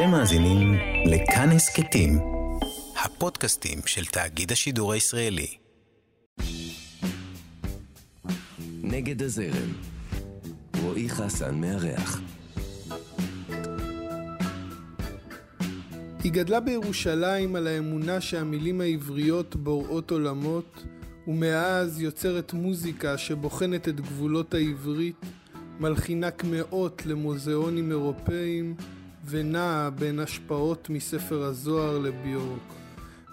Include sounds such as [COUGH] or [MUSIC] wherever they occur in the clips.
אתם מאזינים לכאן הסכתים, הפודקאסטים של תאגיד השידור הישראלי. נגד הזרם, רועי חסן מארח. היא גדלה בירושלים על האמונה שהמילים העבריות בוראות עולמות, ומאז יוצרת מוזיקה שבוחנת את גבולות העברית, מלחינה קמעות למוזיאונים אירופאיים, ונעה בין השפעות מספר הזוהר לביורק.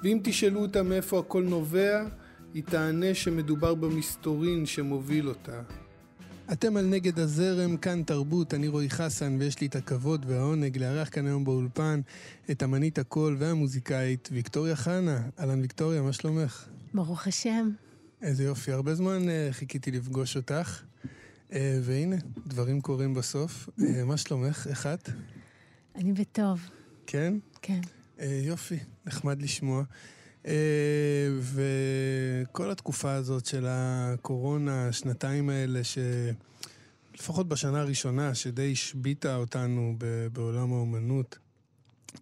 ואם תשאלו אותה מאיפה הכל נובע, היא תענה שמדובר במסתורין שמוביל אותה. אתם על נגד הזרם, כאן תרבות, אני רועי חסן, ויש לי את הכבוד והעונג לארח כאן היום באולפן את אמנית הקול והמוזיקאית ויקטוריה חנה. אהלן ויקטוריה, מה שלומך? ברוך השם. איזה יופי, הרבה זמן uh, חיכיתי לפגוש אותך. Uh, והנה, דברים קורים בסוף. Uh, מה שלומך? איך את? אני בטוב. כן? כן. Uh, יופי, נחמד לשמוע. Uh, וכל התקופה הזאת של הקורונה, השנתיים האלה, שלפחות בשנה הראשונה, שדי השביתה אותנו בעולם האומנות,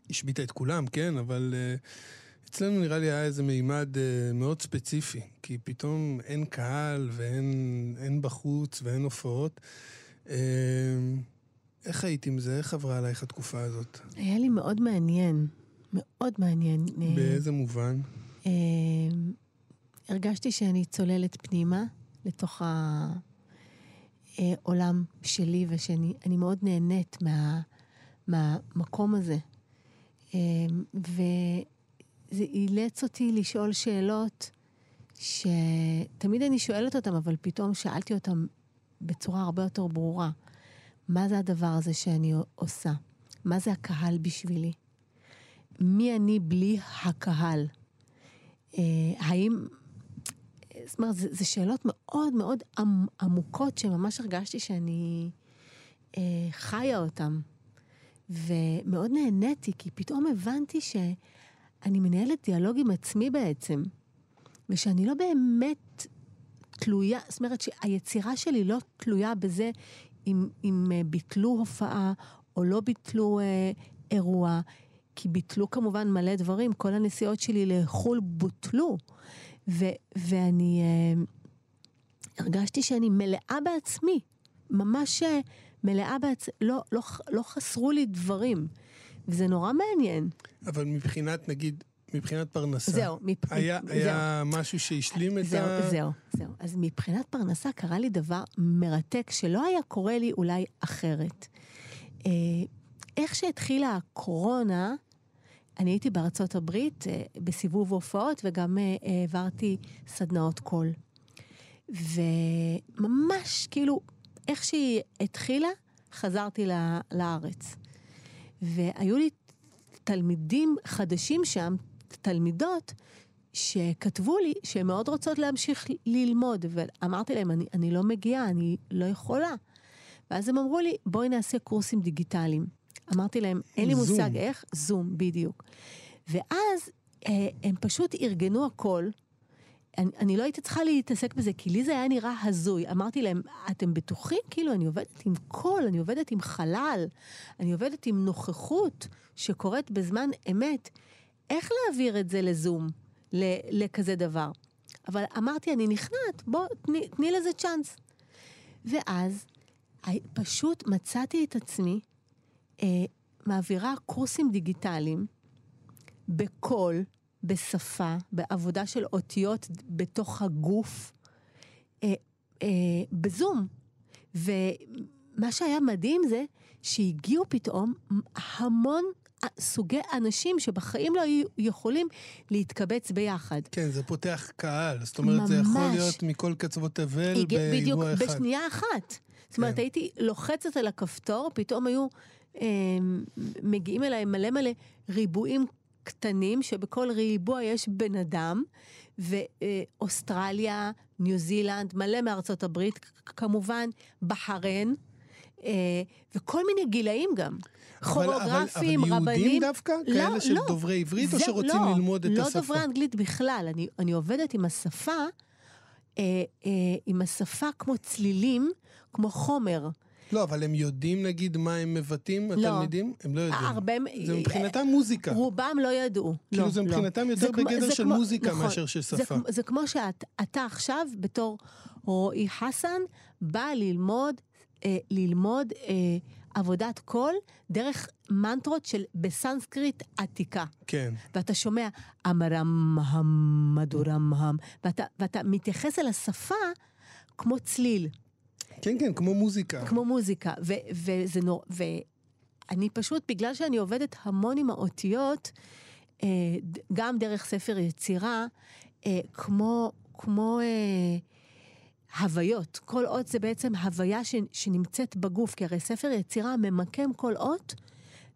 השביתה את כולם, כן, אבל uh, אצלנו נראה לי היה איזה מימד uh, מאוד ספציפי, כי פתאום אין קהל ואין בחוץ ואין הופעות. Uh, איך היית עם זה? איך עברה עלייך התקופה הזאת? היה לי מאוד מעניין, מאוד מעניין. באיזה מובן? אה, הרגשתי שאני צוללת פנימה לתוך העולם שלי, ושאני מאוד נהנית מה, מהמקום הזה. אה, וזה אילץ אותי לשאול שאלות שתמיד אני שואלת אותן, אבל פתאום שאלתי אותן בצורה הרבה יותר ברורה. מה זה הדבר הזה שאני עושה? מה זה הקהל בשבילי? מי אני בלי הקהל? אה, האם... זאת אומרת, זה, זה שאלות מאוד מאוד עמוקות שממש הרגשתי שאני אה, חיה אותן. ומאוד נהניתי, כי פתאום הבנתי שאני מנהלת דיאלוג עם עצמי בעצם, ושאני לא באמת תלויה, זאת אומרת שהיצירה שלי לא תלויה בזה אם, אם אה, ביטלו הופעה או לא ביטלו אה, אירוע, כי ביטלו כמובן מלא דברים, כל הנסיעות שלי לחו"ל בוטלו. ו, ואני אה, הרגשתי שאני מלאה בעצמי, ממש אה, מלאה בעצמי, לא, לא, לא חסרו לי דברים, וזה נורא מעניין. אבל מבחינת, נגיד, מבחינת פרנסה. זהו, מבח... היה, זהו. היה משהו שהשלים את זהו, ה... זהו, זהו. אז מבחינת פרנסה קרה לי דבר מרתק שלא היה קורה לי אולי אחרת. אה, איך שהתחילה הקורונה, אני הייתי בארצות הברית אה, בסיבוב הופעות וגם אה, העברתי סדנאות קול. וממש כאילו, איך שהיא התחילה, חזרתי לארץ. והיו לי תלמידים חדשים שם, תלמידות שכתבו לי שהן מאוד רוצות להמשיך ללמוד, ואמרתי להם, אני, אני לא מגיעה, אני לא יכולה. ואז הם אמרו לי, בואי נעשה קורסים דיגיטליים. אמרתי להם, אין לי מושג איך, זום, בדיוק. ואז אה, הם פשוט ארגנו הכל. אני, אני לא הייתי צריכה להתעסק בזה, כי לי זה היה נראה הזוי. אמרתי להם, אתם בטוחים? כאילו, אני עובדת עם קול, אני עובדת עם חלל, אני עובדת עם נוכחות שקורית בזמן אמת. איך להעביר את זה לזום, לכזה דבר? אבל אמרתי, אני נכנעת, בוא, תני, תני לזה צ'אנס. ואז פשוט מצאתי את עצמי אה, מעבירה קורסים דיגיטליים בקול, בשפה, בעבודה של אותיות בתוך הגוף, אה, אה, בזום. ומה שהיה מדהים זה שהגיעו פתאום המון סוגי אנשים שבחיים לא היו יכולים להתקבץ ביחד. כן, זה פותח קהל. זאת אומרת, ממש. זה יכול להיות מכל קצוות תבל באירוע אחד. בדיוק, בשנייה אחת. זאת אומרת, כן. הייתי לוחצת על הכפתור, פתאום היו אה, מגיעים אליי מלא מלא ריבועים קטנים, שבכל ריבוע יש בן אדם, ואוסטרליה, ניו זילנד, מלא מארצות הברית, כמובן, בחריין. אה, וכל מיני גילאים גם. כוריאוגרפים, רבנים. אבל יהודים דווקא? לא, כאלה של לא. דוברי עברית, או שרוצים לא, ללמוד את לא השפה? לא דוברי אנגלית בכלל. אני, אני עובדת עם השפה, אה, אה, עם השפה כמו צלילים, כמו חומר. לא, אבל הם יודעים נגיד מה הם מבטאים, לא. התלמידים? הם לא יודעים. הרבה... זה מבחינתם מוזיקה. רובם לא ידעו. כאילו לא, זה לא. מבחינתם יותר זה בגדר זה של כמו- מוזיקה נכון. מאשר של זה, שפה. כמו- זה כמו שאתה עכשיו, בתור רועי חסן, בא ללמוד, אה, ללמוד אה, עבודת קול דרך מנטרות של בסנסקריט עתיקה. כן. ואתה שומע אמרם הם מדורם הם, ואתה, ואתה מתייחס אל השפה כמו צליל, כן, כן, כמו מוזיקה. כמו מוזיקה. ו, וזה נור... ואני פשוט, בגלל שאני עובדת המון עם האותיות, אה, גם דרך ספר יצירה, אה, כמו, כמו אה, הוויות. כל אות זה בעצם הוויה ש, שנמצאת בגוף, כי הרי ספר יצירה ממקם כל אות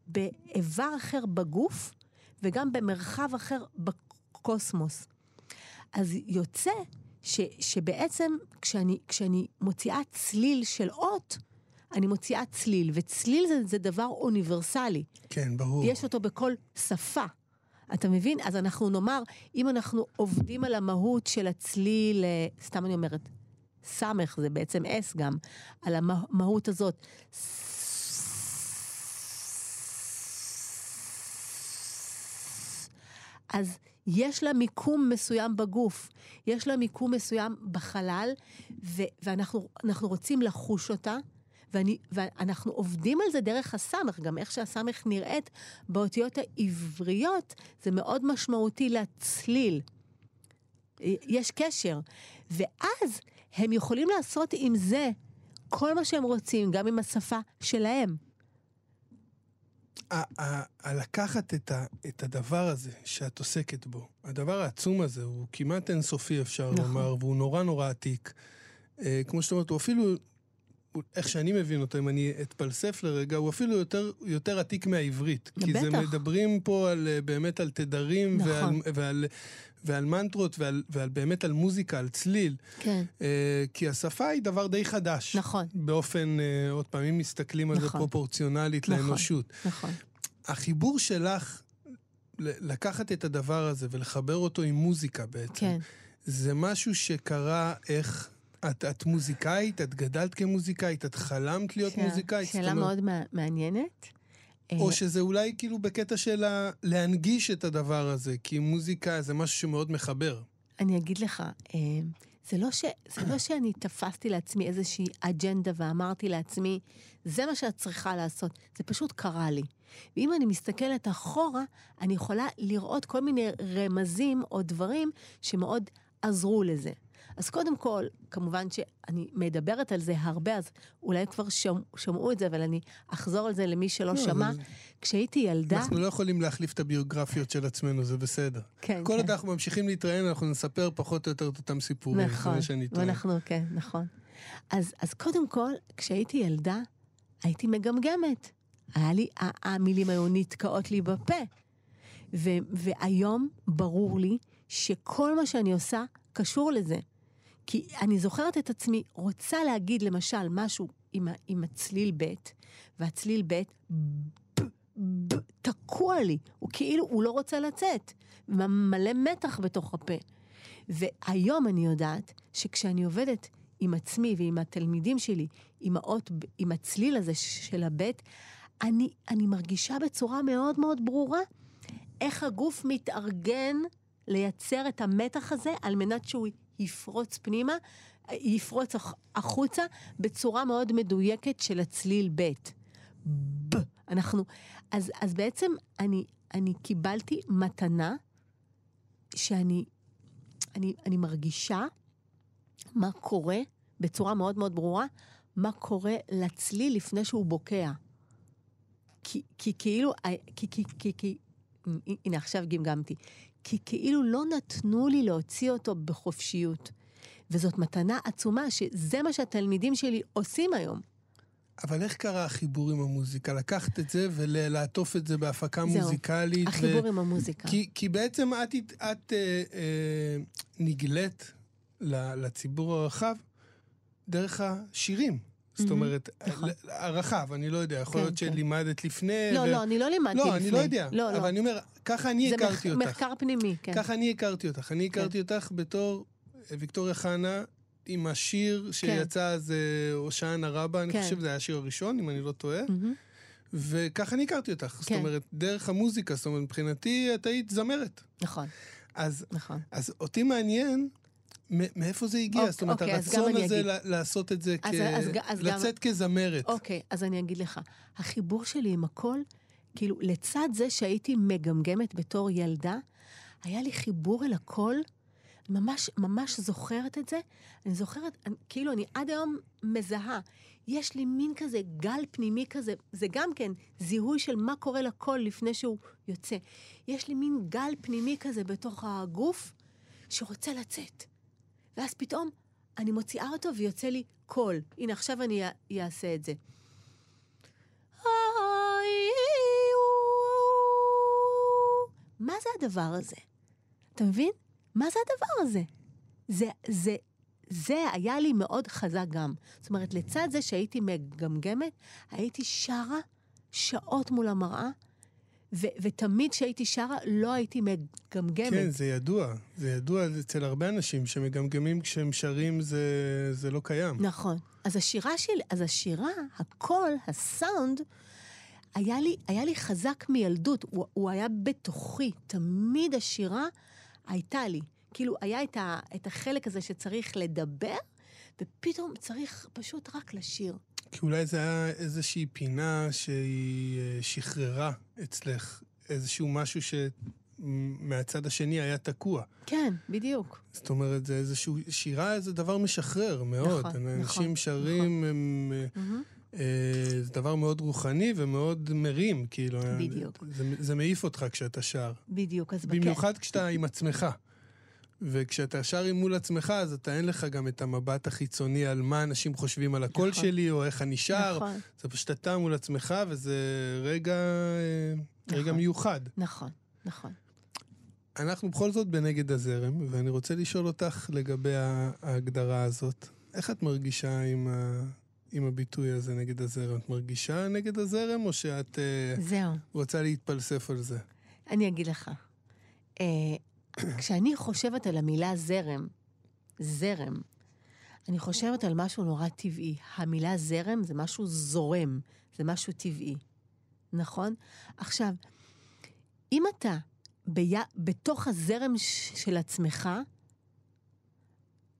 באיבר אחר בגוף, וגם במרחב אחר בקוסמוס. אז יוצא ש, שבעצם כשאני, כשאני מוציאה צליל של אות, אני מוציאה צליל, וצליל זה, זה דבר אוניברסלי. כן, ברור. יש אותו בכל שפה. אתה מבין? אז אנחנו נאמר, אם אנחנו עובדים על המהות של הצליל, אה, סתם אני אומרת, סמך זה בעצם אס גם, על המהות הזאת. אז יש לה מיקום מסוים בגוף, יש לה מיקום מסוים בחלל, ו- ואנחנו אנחנו רוצים לחוש אותה, ואני, ואנחנו עובדים על זה דרך הסמך, גם איך שהסמך נראית באותיות העבריות, זה מאוד משמעותי לצליל. יש קשר. ואז הם יכולים לעשות עם זה כל מה שהם רוצים, גם עם השפה שלהם. לקחת את, ה, את הדבר הזה שאת עוסקת בו, הדבר העצום הזה, הוא כמעט אינסופי אפשר נכון. לומר, והוא נורא נורא עתיק. אה, כמו שאת אומרת, הוא אפילו, איך שאני מבין אותו, אם אני אתפלסף לרגע, הוא אפילו יותר, יותר עתיק מהעברית. כי זה בטח. מדברים פה על, אה, באמת על תדרים, נכון. ועל, ועל, ועל מנטרות, ועל, ועל באמת על מוזיקה, על צליל. כן. אה, כי השפה היא דבר די חדש. נכון. באופן, אה, עוד פעם, אם מסתכלים על זה נכון. פרופורציונלית נכון. לאנושות. נכון. החיבור שלך לקחת את הדבר הזה ולחבר אותו עם מוזיקה בעצם, כן. זה משהו שקרה איך... את, את מוזיקאית, את גדלת כמוזיקאית, את חלמת להיות שאלה- מוזיקאית? שאלה אומרת- מאוד מע- מעניינת. או אה, שזה אולי כאילו בקטע של להנגיש את הדבר הזה, כי מוזיקה זה משהו שמאוד מחבר. אני אגיד לך, אה, זה לא, ש, זה לא שאני תפסתי לעצמי איזושהי אג'נדה ואמרתי לעצמי, זה מה שאת צריכה לעשות, זה פשוט קרה לי. ואם אני מסתכלת אחורה, אני יכולה לראות כל מיני רמזים או דברים שמאוד עזרו לזה. אז קודם כל, כמובן שאני מדברת על זה הרבה, אז אולי כבר שמע, שמעו את זה, אבל אני אחזור על זה למי שלא לא, שמע. אבל- כשהייתי ילדה... אנחנו לא יכולים להחליף את הביוגרפיות של עצמנו, זה בסדר. כן, כל כן. עוד אנחנו ממשיכים להתראיין, אנחנו נספר פחות או יותר את אותם סיפורים. נכון, זה. ואנחנו, כן, נכון. אז, אז קודם כל, כשהייתי ילדה, הייתי מגמגמת. היה לי, המילים היו נתקעות לי בפה. ו, והיום ברור לי שכל מה שאני עושה קשור לזה. כי אני זוכרת את עצמי רוצה להגיד למשל משהו עם, עם הצליל ב', והצליל ב, תקוע לי. הוא כאילו, הוא לא רוצה לצאת. מלא מתח בתוך הפה. והיום אני יודעת שכשאני עובדת עם עצמי ועם התלמידים שלי, עם האות, עם הצליל הזה של הבית, אני, אני מרגישה בצורה מאוד מאוד ברורה איך הגוף מתארגן לייצר את המתח הזה על מנת שהוא יפרוץ פנימה, יפרוץ הח- החוצה בצורה מאוד מדויקת של הצליל בית. ב. אנחנו, אז, אז בעצם אני, אני קיבלתי מתנה שאני אני, אני מרגישה מה קורה בצורה מאוד מאוד ברורה, מה קורה לצליל לפני שהוא בוקע. כי, כי כאילו, כי, כי, כי, כי, הנה עכשיו גמגמתי, כי כאילו לא נתנו לי להוציא אותו בחופשיות. וזאת מתנה עצומה, שזה מה שהתלמידים שלי עושים היום. אבל איך קרה החיבור עם המוזיקה? לקחת את זה ולעטוף את זה בהפקה זהו, מוזיקלית? החיבור עם המוזיקה. כי, כי בעצם את, את, את אה, אה, נגלית לציבור הרחב דרך השירים. זאת אומרת, נכון. הרחב, אני לא יודע, יכול כן, להיות כן. שלימדת לפני. לא, לא, אני לא לימדתי לא, לפני. אני לא יודע. לא, אבל לא. אני אומר, ככה אני זה הכרתי אותך. מחקר פנימי, כן. ככה אני הכרתי אותך. אני הכרתי אותך בתור אה, ויקטוריה חנה, עם השיר שיצא, זה הושענא רבה, אני כן. חושב שזה היה השיר הראשון, אם אני לא טועה. וככה אני הכרתי אותך. זאת כן. אומרת, דרך המוזיקה, זאת אומרת, מבחינתי את היית זמרת. נכון, אז, נכון. אז אותי מעניין... מאיפה זה הגיע? אוקיי, זאת אומרת, אוקיי, אז הרצון הזה לעשות את זה, כ... אז- אז אז גם- לצאת כזמרת. אוקיי, אז אני אגיד לך, החיבור שלי עם הכל, כאילו, לצד זה שהייתי מגמגמת בתור ילדה, היה לי חיבור אל הכל, ממש, ממש זוכרת את זה. אני זוכרת, אני, כאילו, אני עד היום מזהה. יש לי מין כזה גל פנימי כזה, זה גם כן זיהוי של מה קורה לקול לפני שהוא יוצא. יש לי מין גל פנימי כזה בתוך הגוף שרוצה לצאת. ואז פתאום אני מוציאה אותו ויוצא לי קול. הנה, עכשיו אני אעשה את זה. מה זה הדבר הזה? אתה מבין? מה זה הדבר הזה? זה, זה, זה היה לי מאוד חזק גם. זאת אומרת, לצד זה שהייתי מגמגמת, הייתי שרה שעות מול המראה, ו- ותמיד כשהייתי שרה לא הייתי מגמגמת. כן, זה ידוע. זה ידוע אצל הרבה אנשים שמגמגמים כשהם שרים, זה, זה לא קיים. נכון. אז השירה שלי, אז השירה, הקול, הסאונד, היה לי, היה לי חזק מילדות, הוא, הוא היה בתוכי. תמיד השירה הייתה לי. כאילו, היה את, ה, את החלק הזה שצריך לדבר, ופתאום צריך פשוט רק לשיר. כי אולי זה היה איזושהי פינה שהיא אה, שחררה אצלך, איזשהו משהו שמהצד השני היה תקוע. כן, בדיוק. זאת אומרת, זה איזשהו... שירה זה דבר משחרר מאוד. נכון, אנשים נכון, שרים, הם... אה, מהמם. אה, זה דבר מאוד רוחני ומאוד מרים, כאילו. בדיוק. זה, זה מעיף אותך כשאתה שר. בדיוק. אז במיוחד כשאתה עם עצמך. וכשאתה שר עם מול עצמך, אז אתה אין לך גם את המבט החיצוני על מה אנשים חושבים על הקול נכון. שלי, או איך אני שר. נכון, זה פשוט אתה מול עצמך, וזה רגע, אה, רגע נכון. מיוחד. נכון, נכון. אנחנו בכל זאת בנגד הזרם, ואני רוצה לשאול אותך לגבי ההגדרה הזאת. איך את מרגישה עם, ה, עם הביטוי הזה נגד הזרם? את מרגישה נגד הזרם, או שאת אה, זהו. רוצה להתפלסף על זה? אני אגיד לך, אה, כשאני חושבת על המילה זרם, זרם, אני חושבת על משהו נורא טבעי. המילה זרם זה משהו זורם, זה משהו טבעי, נכון? עכשיו, אם אתה בי... בתוך הזרם ש... של עצמך,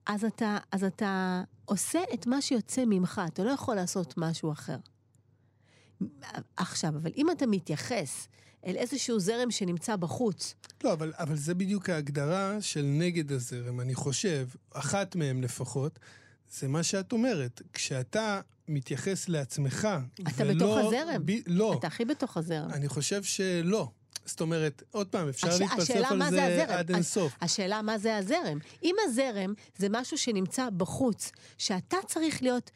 אז אתה, אז אתה עושה את מה שיוצא ממך, אתה לא יכול לעשות משהו אחר. עכשיו, אבל אם אתה מתייחס אל איזשהו זרם שנמצא בחוץ, לא, אבל, אבל זה בדיוק ההגדרה של נגד הזרם. אני חושב, אחת מהם לפחות, זה מה שאת אומרת. כשאתה מתייחס לעצמך, אתה ולא... בתוך הזרם. ב, לא, אתה הכי בתוך הזרם. אני חושב שלא. זאת אומרת, עוד פעם, אפשר הש- להתפלסף על זה, זה. עד אינסוף. השאלה מה זה הזרם. אם הזרם זה משהו שנמצא בחוץ, שאתה צריך להיות,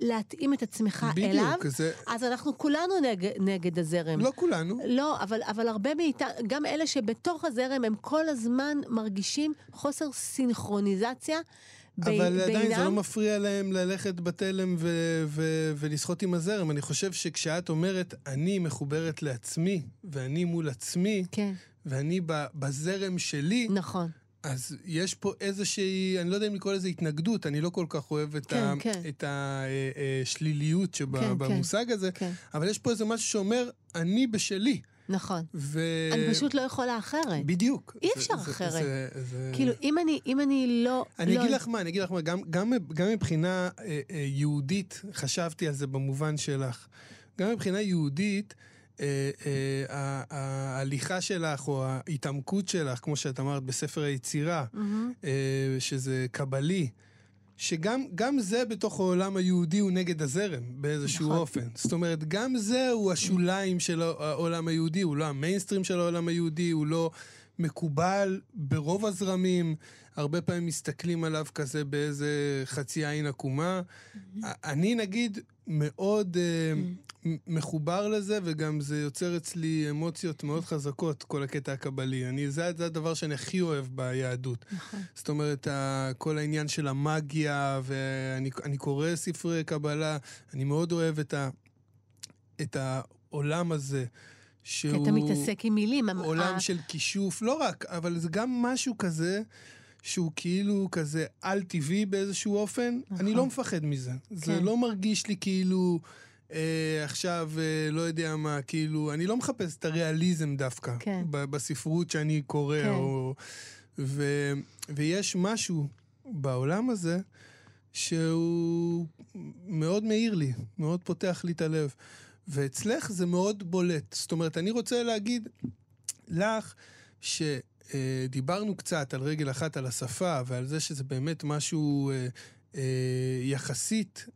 להתאים את עצמך אליו, בדיוק, זה... אז אנחנו כולנו נג, נגד הזרם. לא כולנו. לא, אבל, אבל הרבה מאיתנו, גם אלה שבתוך הזרם, הם כל הזמן מרגישים חוסר סינכרוניזציה ב- אבל עדיין זה לא בינם. מפריע להם ללכת בתלם ו- ו- ולשחות עם הזרם. אני חושב שכשאת אומרת, אני מחוברת לעצמי, ואני מול עצמי, כן, ואני ב- בזרם שלי, נכון. אז יש פה איזושהי, אני לא יודע אם לקרוא לזה התנגדות, אני לא כל כך אוהב את כן, כן. השליליות כן, כן. שבמושג הזה, כן, אבל יש פה איזה משהו שאומר, אני בשלי. נכון. ו... אני פשוט לא יכולה אחרת. בדיוק. אי זה- אפשר זה- אחרת. זה- זה- כאילו, אם אני, אם אני לא... אני לא... אגיד לך מה, אני אגיד לך מה, גם, גם, גם מבחינה אה, אה, יהודית, חשבתי על זה במובן שלך, גם מבחינה יהודית, אה, אה, ה- ההליכה שלך או ההתעמקות שלך, כמו שאת אמרת בספר היצירה, מהמם. אה, שזה קבלי, שגם גם זה בתוך העולם היהודי הוא נגד הזרם באיזשהו נכון. אופן. זאת אומרת, גם זה הוא השוליים של העולם היהודי, הוא לא המיינסטרים של העולם היהודי, הוא לא מקובל ברוב הזרמים. הרבה פעמים מסתכלים עליו כזה באיזה חצי עין עקומה. אני נגיד מאוד מ- מחובר לזה, וגם זה יוצר אצלי אמוציות מאוד חזקות, כל הקטע הקבלי. אני, זה, זה הדבר שאני הכי אוהב ביהדות. נכון. זאת אומרת, כל העניין של המאגיה, ואני אני קורא ספרי קבלה, אני מאוד אוהב את, ה, את העולם הזה, כי שהוא אתה מתעסק עם מילים. עולם של כישוף, לא רק, אבל זה גם משהו כזה שהוא כאילו כזה על-טבעי באיזשהו אופן, נכון. אני לא מפחד מזה. זה כן. לא מרגיש לי כאילו... אה, עכשיו, אה, לא יודע מה, כאילו, אני לא מחפש את הריאליזם דווקא. כן. בספרות שאני קורא, כן. או... ו, ויש משהו בעולם הזה שהוא מאוד מאיר לי, מאוד פותח לי את הלב. ואצלך זה מאוד בולט. זאת אומרת, אני רוצה להגיד לך שדיברנו קצת על רגל אחת על השפה ועל זה שזה באמת משהו אה, אה, יחסית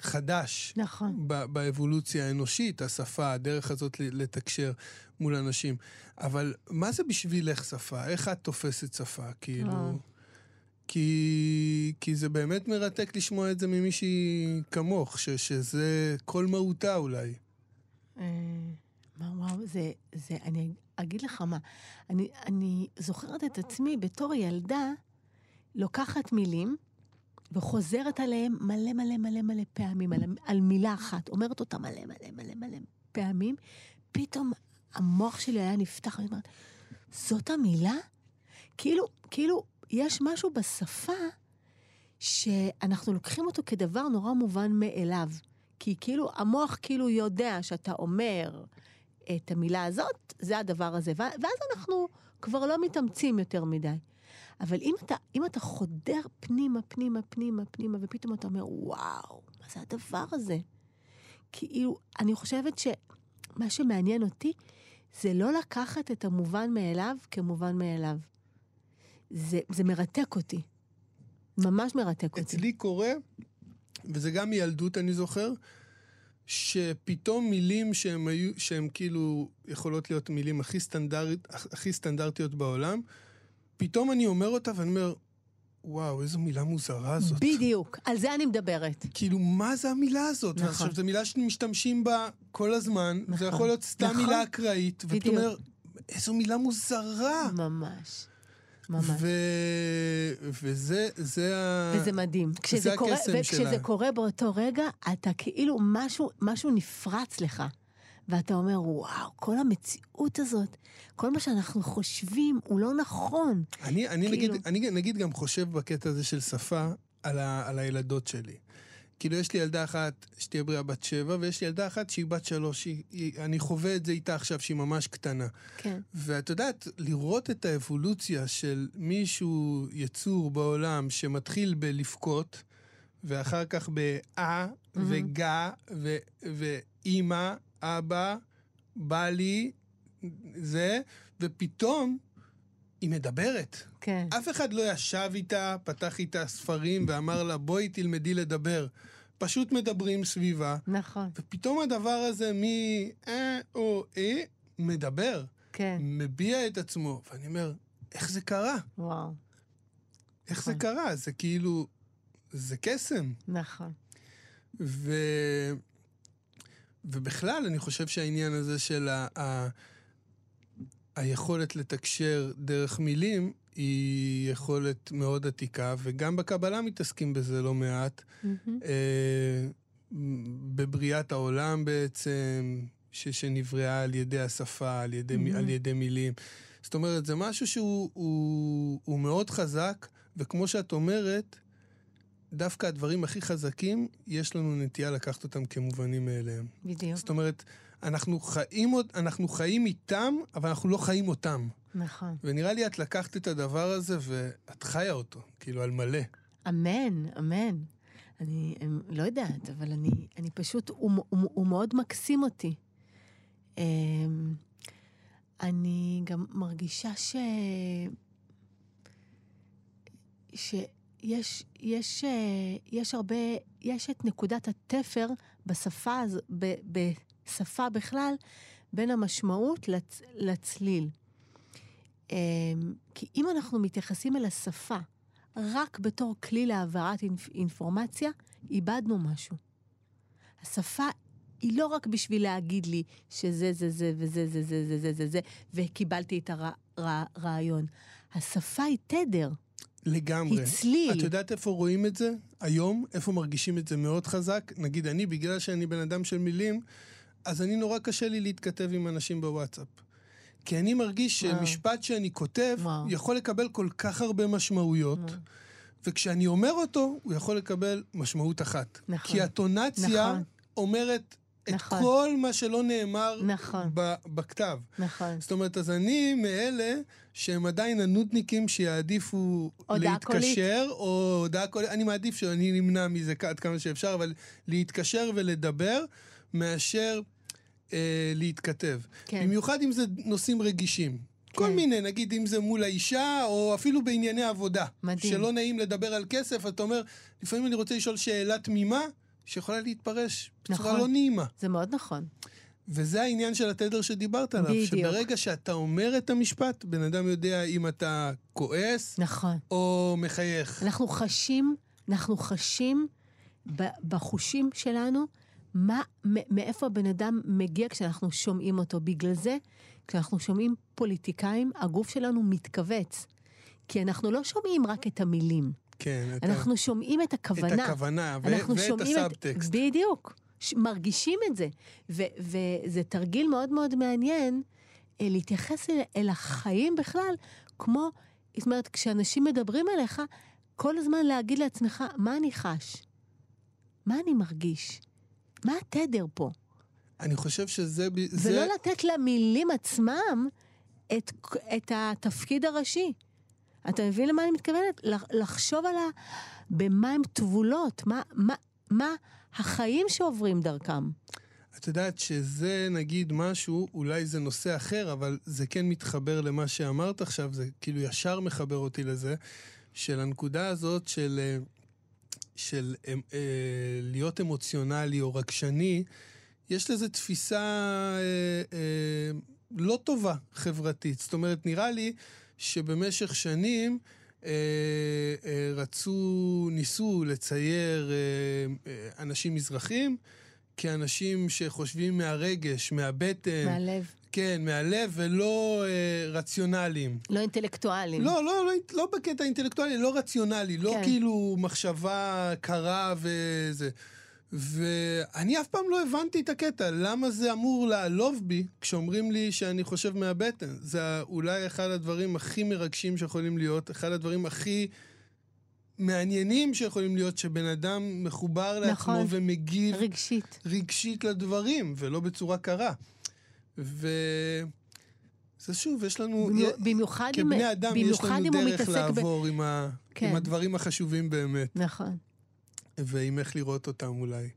חדש נכון. ב- באבולוציה האנושית, השפה, הדרך הזאת לתקשר מול אנשים. אבל מה זה בשבילך שפה? איך את תופסת שפה? כאילו... אה. כי, כי זה באמת מרתק לשמוע את זה ממישהי כמוך, ש, שזה כל מהותה אולי. אה, מה, וואו, זה, זה, אני אגיד לך מה, אני, אני זוכרת את עצמי בתור ילדה, לוקחת מילים וחוזרת עליהם מלא מלא מלא מלא פעמים, על, על מילה אחת, אומרת אותה מלא מלא מלא מלא פעמים, פתאום המוח שלי היה נפתח, ואני אומרת, זאת המילה? כאילו, כאילו, יש משהו בשפה שאנחנו לוקחים אותו כדבר נורא מובן מאליו. כי כאילו, המוח כאילו יודע שאתה אומר את המילה הזאת, זה הדבר הזה, ואז אנחנו כבר לא מתאמצים יותר מדי. אבל אם אתה, אם אתה חודר פנימה, פנימה, פנימה, פנימה, ופתאום אתה אומר, וואו, מה זה הדבר הזה? כאילו, אני חושבת שמה שמעניין אותי זה לא לקחת את המובן מאליו כמובן מאליו. זה, זה מרתק אותי. ממש מרתק אותי. אצלי קורה, וזה גם מילדות אני זוכר, שפתאום מילים שהן היו, שהן כאילו יכולות להיות מילים הכי, סטנדרט, הכי סטנדרטיות בעולם, פתאום אני אומר אותה ואני אומר, וואו, איזו מילה מוזרה זאת. בדיוק, על זה אני מדברת. כאילו, מה זה המילה הזאת? נכון. ועכשיו, זו מילה שמשתמשים בה כל הזמן, נכון. זה יכול להיות סתם נכון. מילה אקראית, ואתה. אומר, איזו מילה מוזרה. ממש. ממש. ו... וזה, זה ה... וזה מדהים. כשזה זה קורה, הקסם וכשזה שלה. קורה באותו רגע, אתה כאילו, משהו, משהו נפרץ לך. ואתה אומר, וואו, כל המציאות הזאת, כל מה שאנחנו חושבים הוא לא נכון. אני, אני, כאילו- נגיד, אני נגיד גם חושב בקטע הזה של שפה על, ה, על הילדות שלי. כאילו, יש לי ילדה אחת שתהיה בריאה בת שבע, ויש לי ילדה אחת שהיא בת שלוש. היא, היא, אני חווה את זה איתה עכשיו, שהיא ממש קטנה. כן. ואת יודעת, לראות את האבולוציה של מישהו, יצור בעולם, שמתחיל בלבכות, ואחר כך באה, וגה, ו- ואימא, אבא, בא לי, זה, ופתאום היא מדברת. כן. אף אחד לא ישב איתה, פתח איתה ספרים ואמר לה, בואי תלמדי לדבר. פשוט מדברים סביבה, נכון, ופתאום הדבר הזה מ-אה או אה, מדבר, כן. מביע את עצמו. ואני אומר, איך זה קרה? וואו, איך זה נכון. קרה? זה כאילו, זה קסם. נכון. ו... ובכלל, אני חושב שהעניין הזה של ה... ה... היכולת לתקשר דרך מילים היא יכולת מאוד עתיקה, וגם בקבלה מתעסקים בזה לא מעט. אה, בבריאת העולם בעצם, ש... שנבראה על ידי השפה, על ידי, mm-hmm. על ידי מילים. זאת אומרת, זה משהו שהוא הוא, הוא מאוד חזק, וכמו שאת אומרת, דווקא הדברים הכי חזקים, יש לנו נטייה לקחת אותם כמובנים מאליהם. בדיוק, זאת אומרת, אנחנו חיים, אנחנו חיים איתם, אבל אנחנו לא חיים אותם. נכון. ונראה לי את לקחת את הדבר הזה ואת חיה אותו, כאילו על מלא. אמן, אמן. אני אני לא יודעת, אבל אני, אני פשוט, הוא, הוא, הוא מאוד מקסים אותי. אמ, אני גם מרגישה ש... שיש יש, אה, יש הרבה, יש את נקודת התפר בשפה, ב, בשפה בכלל, בין המשמעות לצ, לצליל. אמ, כי אם אנחנו מתייחסים אל השפה רק בתור כלי להעברת אינפ- אינפורמציה, איבדנו משהו. השפה היא לא רק בשביל להגיד לי שזה, זה, זה, וזה, זה, זה, זה, זה, זה, זה, וקיבלתי את הרעיון. השפה היא תדר, לגמרי. היא צליל. את יודעת איפה רואים את זה? היום, איפה מרגישים את זה מאוד חזק? נגיד אני, בגלל שאני בן אדם של מילים, אז אני נורא קשה לי להתכתב עם אנשים בוואטסאפ. כי אני מרגיש. שמשפט שאני כותב. יכול לקבל כל כך הרבה משמעויות. וכשאני אומר אותו, הוא יכול לקבל משמעות אחת. נכון. כי הטונציה נכון. אומרת את נכון. כל מה שלא נאמר נכון. ב- בכתב. נכון. זאת אומרת, אז אני מאלה שהם עדיין הנודניקים שיעדיפו להתקשר, או הודעה קולית, אני מעדיף שאני נמנע מזה עד כמה שאפשר, אבל להתקשר ולדבר, מאשר אה, להתכתב. כן. במיוחד אם זה נושאים רגישים. כל כן. מיני, נגיד אם זה מול האישה, או אפילו בענייני עבודה. מדהים. שלא נעים לדבר על כסף, אתה אומר, לפעמים אני רוצה לשאול שאלה תמימה, שיכולה להתפרש בצורה נכון. לא נעימה. זה מאוד נכון. וזה העניין של התדר שדיברת עליו, בדיוק. שברגע שאתה אומר את המשפט, בן אדם יודע אם אתה כועס נכון. או מחייך. אנחנו חשים, אנחנו חשים בחושים שלנו מה, מאיפה הבן אדם מגיע כשאנחנו שומעים אותו. בגלל זה, כשאנחנו שומעים פוליטיקאים, הגוף שלנו מתכווץ. כי אנחנו לא שומעים רק את המילים, כן. אנחנו שומעים את הכוונה. את הכוונה ו- ואת הסאבטקסט. בדיוק. ש- מרגישים את זה. ו- וזה תרגיל מאוד מאוד מעניין אה, להתייחס אל, אל החיים בכלל, כמו, זאת אומרת, כשאנשים מדברים אליך, כל הזמן להגיד לעצמך, מה אני חש? מה אני מרגיש? מה התדר פה? אני חושב שזה... זה... ולא לתת למילים עצמם את, את התפקיד הראשי. אתה מבין למה אני מתכוונת? לח- לחשוב על ה... במה הן טבולות, מה, מה, מה החיים שעוברים דרכם. את יודעת שזה נגיד משהו, אולי זה נושא אחר, אבל זה כן מתחבר למה שאמרת עכשיו, זה כאילו ישר מחבר אותי לזה, של הנקודה הזאת של, אה, של אה, אה, להיות אמוציונלי או רגשני, יש לזה תפיסה אה, אה, לא טובה חברתית. זאת אומרת, נראה לי שבמשך שנים אה, אה, רצו, ניסו לצייר אה, אה, אנשים מזרחים כאנשים שחושבים מהרגש, מהבטן, מהלב. כן, מהלב, ולא אה, רציונליים. לא אינטלקטואלים. לא, לא, לא, לא בקטע אינטלקטואלי, לא רציונלי, לא כן. כאילו מחשבה קרה וזה. ואני אף פעם לא הבנתי את הקטע, למה זה אמור לעלוב בי כשאומרים לי שאני חושב מהבטן. זה אולי אחד הדברים הכי מרגשים שיכולים להיות, אחד הדברים הכי מעניינים שיכולים להיות, שבן אדם מחובר לעצמו נכון. ומגיב רגשית. רגשית לדברים, ולא בצורה קרה. ו... זה שוב, יש לנו... במיו- במיוחד אם- כבני אדם יש לנו דרך מתעסק ב- לעבור עם, ה... כן. עם הדברים החשובים באמת, נכון. ועם איך לראות אותם אולי.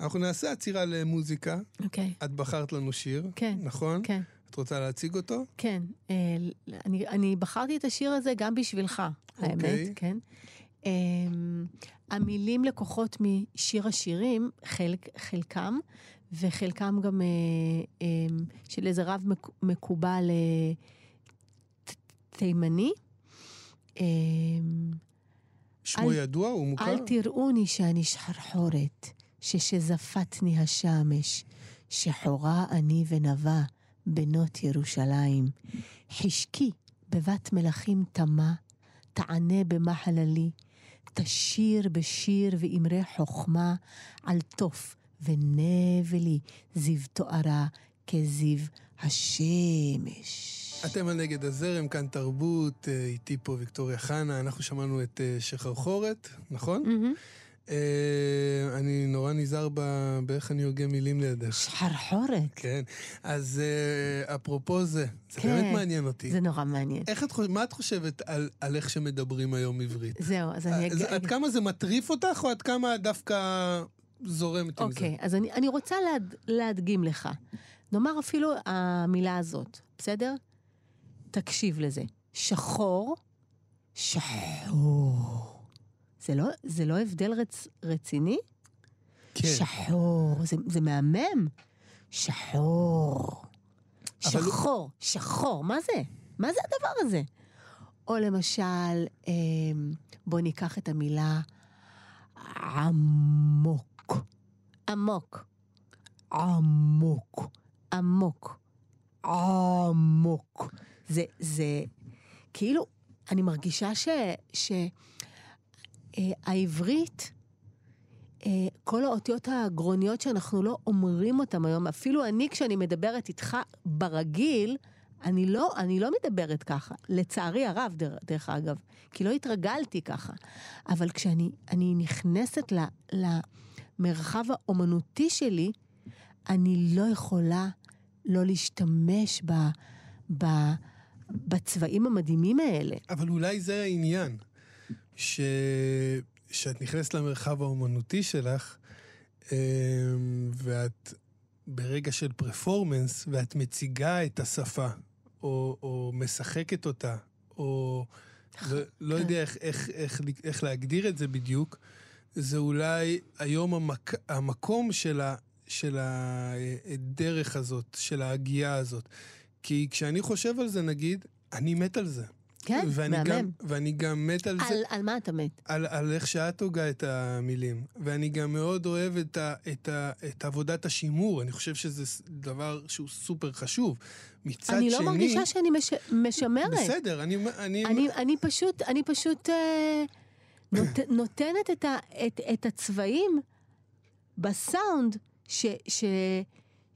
אנחנו נעשה עצירה למוזיקה. אוקיי. את בחרת לנו שיר, כן. נכון? כן. את רוצה להציג אותו? כן, אה, אני, אני בחרתי את השיר הזה גם בשבילך, האמת, אוקיי. כן. אה, המילים לקוחות משיר השירים, חלק, חלקם, וחלקם גם אה, אה, של איזה רב מק, מקובל אה, תימני. אה, שמו אל- ידוע? הוא מוכר? אל תראוני שאני שחרחורת, ששזפתני השמש, שחורה אני ונבה, בנות ירושלים. חשקי בבת מלכים תמה, תענה במחללי, תשיר בשיר ואמרי חוכמה, על תוף ונבלי, זיו תוארה כזיו השמש. אתם על נגד הזרם, כאן תרבות, אה, איתי פה ויקטוריה חנה, אנחנו שמענו את אה, שחרחורת, נכון? מהמם. אה, אני נורא נזהר ב- באיך אני הוגה מילים לידך. שחרחורת. כן, אז אה, אפרופו זה, זה כן. באמת מעניין אותי. זה נורא מעניין. מה את חושבת על, על איך שמדברים היום עברית? זהו, אז אני... אז אג- עד כמה זה מטריף אותך, או עד כמה דווקא זורמת עם זה? אוקיי, אז אני, אני רוצה להד, להדגים לך. נאמר אפילו המילה הזאת, בסדר? תקשיב לזה. שחור, שחור. זה לא, זה לא הבדל רצ, רציני? כן. שחור, זה, זה מהמם. שחור. אבל שחור, שחור, מה זה? מה זה הדבר הזה? או למשל, אמ, בוא ניקח את המילה עמוק. עמוק. עמוק. עמוק. עמוק. זה, זה, כאילו, אני מרגישה ש... ש... אה, העברית, אה, כל האותיות הגרוניות שאנחנו לא אומרים אותן היום, אפילו אני כשאני מדברת איתך ברגיל, אני לא, אני לא מדברת ככה, לצערי הרב, דר, דרך אגב, כי לא התרגלתי ככה. אבל כשאני אני נכנסת ל, למרחב האומנותי שלי, אני לא יכולה לא להשתמש ב, ב, בצבעים המדהימים האלה. אבל אולי זה העניין, ש... שאת נכנסת למרחב האומנותי שלך, אמ, ואת ברגע של פרפורמנס, ואת מציגה את השפה, או, או משחקת אותה, או לא, לא יודע איך, איך, איך, איך להגדיר את זה בדיוק, זה אולי היום המק, המקום של, ה, של הדרך הזאת, של ההגייה הזאת. כי כשאני חושב על זה, נגיד, אני מת על זה. כן, ואני מהמם. גם, ואני גם מת על, על, זה, על מה אתה מת? על, על איך שאת הוגה את המילים. ואני גם מאוד אוהב את, ה, את, ה, את עבודת השימור, אני חושב שזה דבר שהוא סופר חשוב. מצד אני שני... לא מרגישה שאני מש, משמרת. בסדר, אני... אני, אני, אני פשוט, אני פשוט אה, נות, [COUGHS] נותנת את, ה, את, את הצבעים בסאונד ש, ש,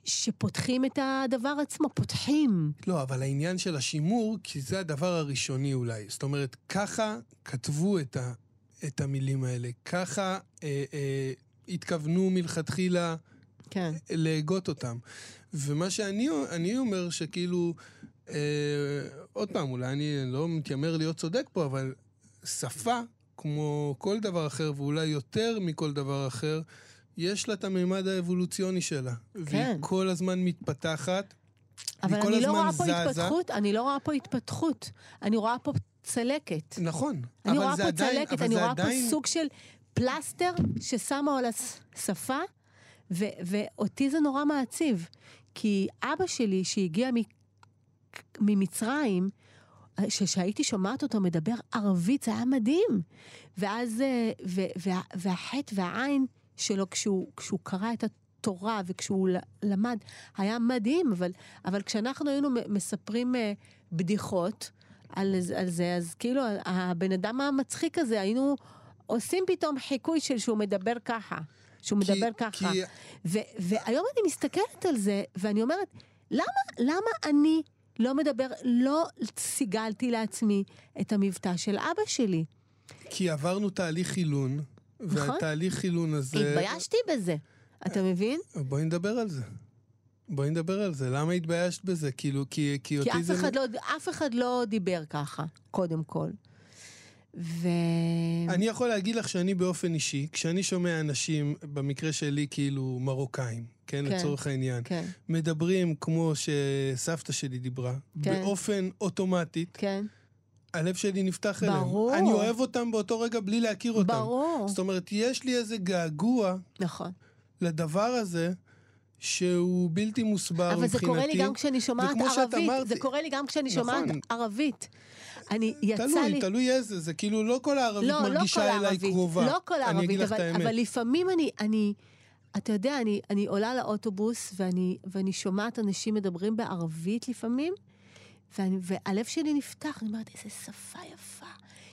שפותחים את הדבר עצמו, פותחים. לא, אבל העניין של השימור, כי זה הדבר הראשוני אולי. זאת אומרת, ככה כתבו את, ה, את המילים האלה, ככה אה, אה, התכוונו מלכתחילה כן. להגות אותם. ומה שאני אני אומר, שכאילו, אה, עוד פעם, אולי אני לא מתיימר להיות צודק פה, אבל שפה, כמו כל דבר אחר, ואולי יותר מכל דבר אחר, יש לה את המימד האבולוציוני שלה. והיא כן. כל הזמן מתפתחת. אבל אני לא רואה פה זזה. התפתחות, אני לא רואה פה התפתחות. אני רואה פה צלקת. נכון. אני רואה פה עדיין, צלקת, אני רואה עדיין... פה סוג של פלסטר ששמו על השפה, ו- ואותי זה נורא מעציב. כי אבא שלי, שהגיע מ- ממצרים, כשהייתי שומעת אותו מדבר ערבית, זה היה מדהים. ואז, אה, ו- וה- והחטא והעין שלו, כשהוא, כשהוא קרא את התורה וכשהוא למד, היה מדהים, אבל, אבל כשאנחנו היינו מספרים אה, בדיחות על, על זה, אז כאילו הבן אדם המצחיק הזה, היינו עושים פתאום חיקוי של שהוא מדבר ככה. שהוא כי- מדבר ככה. כי- ו- והיום אני מסתכלת על זה, ואני אומרת, למה, למה אני לא מדבר, לא סיגלתי לעצמי את המבטא של אבא שלי? כי עברנו תהליך חילון, והתהליך חילון הזה... התביישתי בזה, אתה מבין? בואי נדבר על זה. בואי נדבר על זה. למה התביישת בזה? כאילו, כי, כי כי אותי אף זה... אחד, לא, אף אחד לא דיבר ככה, קודם כל. ו... אני יכול להגיד לך שאני באופן אישי, כשאני שומע אנשים, במקרה שלי כאילו מרוקאים, כן, כן. לצורך העניין, כן, מדברים כמו שסבתא שלי דיברה, כן. באופן אוטומטית, כן, הלב שלי נפתח אליהם. ברור. אני אוהב אותם באותו רגע בלי להכיר אותם. ברור. זאת אומרת, יש לי איזה געגוע נכון. לדבר הזה, שהוא בלתי מוסבר אבל זה מבחינתי. קורה לי גם כשאני שומעת ערבית, אמרת- זה קורה לי גם כשאני נכון. שומעת ערבית. אני, יצא תלוי, לי... תלוי איזה, זה כאילו לא כל הערבית לא, לא כל מרגישה אליי הערבית, קרובה. לא כל אני הערבית, אגיד לך את אבל, האמת. אבל לפעמים אני, אני, אתה יודע, אני, אני עולה לאוטובוס ואני, ואני שומעת אנשים מדברים בערבית לפעמים, ואני, והלב שלי נפתח, אני אומרת, איזה שפה יפה.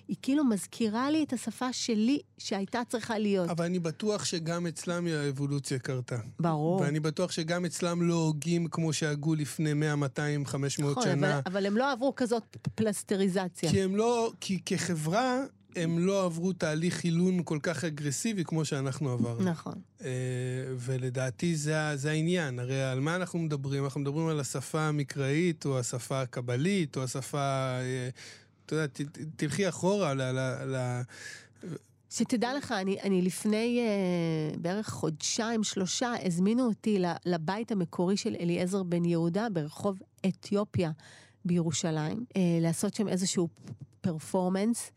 היא כאילו מזכירה לי את השפה שלי שהייתה צריכה להיות. אבל אני בטוח שגם אצלם האבולוציה קרתה. ברור. ואני בטוח שגם אצלם לא הוגים כמו שהגו לפני 100, 200, 500 נכון, אבל, שנה. אבל הם לא עברו כזאת פלסטריזציה. כי הם לא, כי כחברה, הם לא עברו תהליך חילון כל כך אגרסיבי כמו שאנחנו עברנו. נכון. אה, ולדעתי זה, זה העניין. הרי על מה אנחנו מדברים? אנחנו מדברים על השפה המקראית, או השפה הקבלית, או השפה... אה, אתה יודע, ת, תלכי אחורה ל... ל, ל שתדע לך, אני, אני לפני אה, בערך חודשיים, שלושה, הזמינו אותי לבית המקורי של אליעזר בן יהודה ברחוב אתיופיה בירושלים, אה, לעשות שם איזשהו פרפורמנס,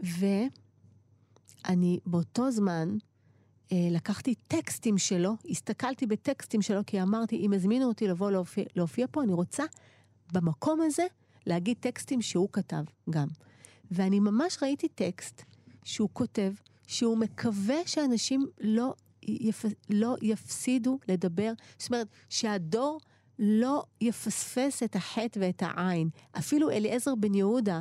ואני באותו זמן אה, לקחתי טקסטים שלו, הסתכלתי בטקסטים שלו, כי אמרתי, אם הזמינו אותי לבוא להופיע, להופיע פה, אני רוצה במקום הזה להגיד טקסטים שהוא כתב גם. ואני ממש ראיתי טקסט שהוא כותב, שהוא מקווה שאנשים לא, יפ... לא יפסידו לדבר, זאת אומרת, שהדור לא יפספס את החטא ואת העין. אפילו אליעזר בן יהודה,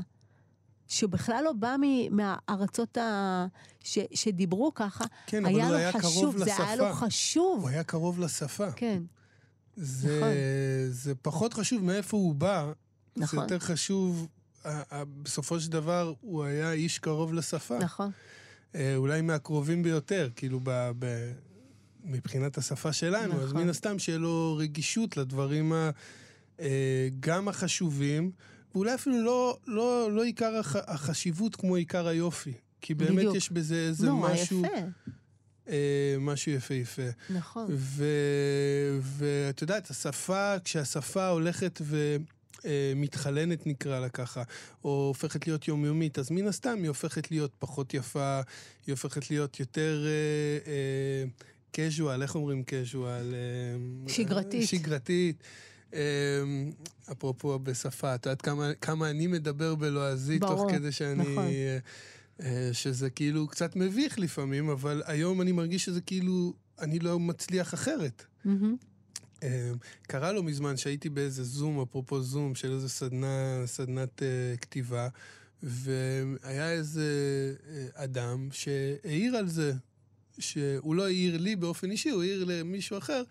שבכלל לא בא מהארצות ה... ש... שדיברו ככה, כן, אבל היה הוא לו היה חשוב, קרוב זה היה לו לשפה. חשוב. הוא היה קרוב לשפה. כן, זה, נכון. זה פחות חשוב מאיפה הוא בא, זה נכון. יותר חשוב, בסופו של דבר הוא היה איש קרוב לשפה. נכון. אה, אולי מהקרובים ביותר, כאילו ב, ב, מבחינת השפה שלנו, אז נכון. מן הסתם שיהיה לו רגישות לדברים ה, אה, גם החשובים, ואולי אפילו לא, לא, לא עיקר הח, החשיבות כמו עיקר היופי. כי באמת בדיוק. יש בזה איזה נורא משהו, יפה. אה, משהו יפהפה. נכון. ואת יודעת, השפה, כשהשפה הולכת ומתחלנת, נקרא לה ככה, או הופכת להיות יומיומית, אז מן הסתם היא הופכת להיות פחות יפה, היא הופכת להיות יותר casual, איך אומרים casual? אה, שגרתית. שגרתית. אה, אפרופו בשפה, את יודעת כמה, כמה אני מדבר בלועזית, תוך ברור, כדי שאני... נכון. אה, שזה כאילו קצת מביך לפעמים, אבל היום אני מרגיש שזה כאילו, אני לא מצליח אחרת. אה, קרה לא מזמן שהייתי באיזה זום, אפרופו זום, של איזה סדנה, סדנת אה, כתיבה, והיה איזה אה, אדם שהעיר על זה, שהוא לא העיר לי באופן אישי, הוא העיר למישהו אחר,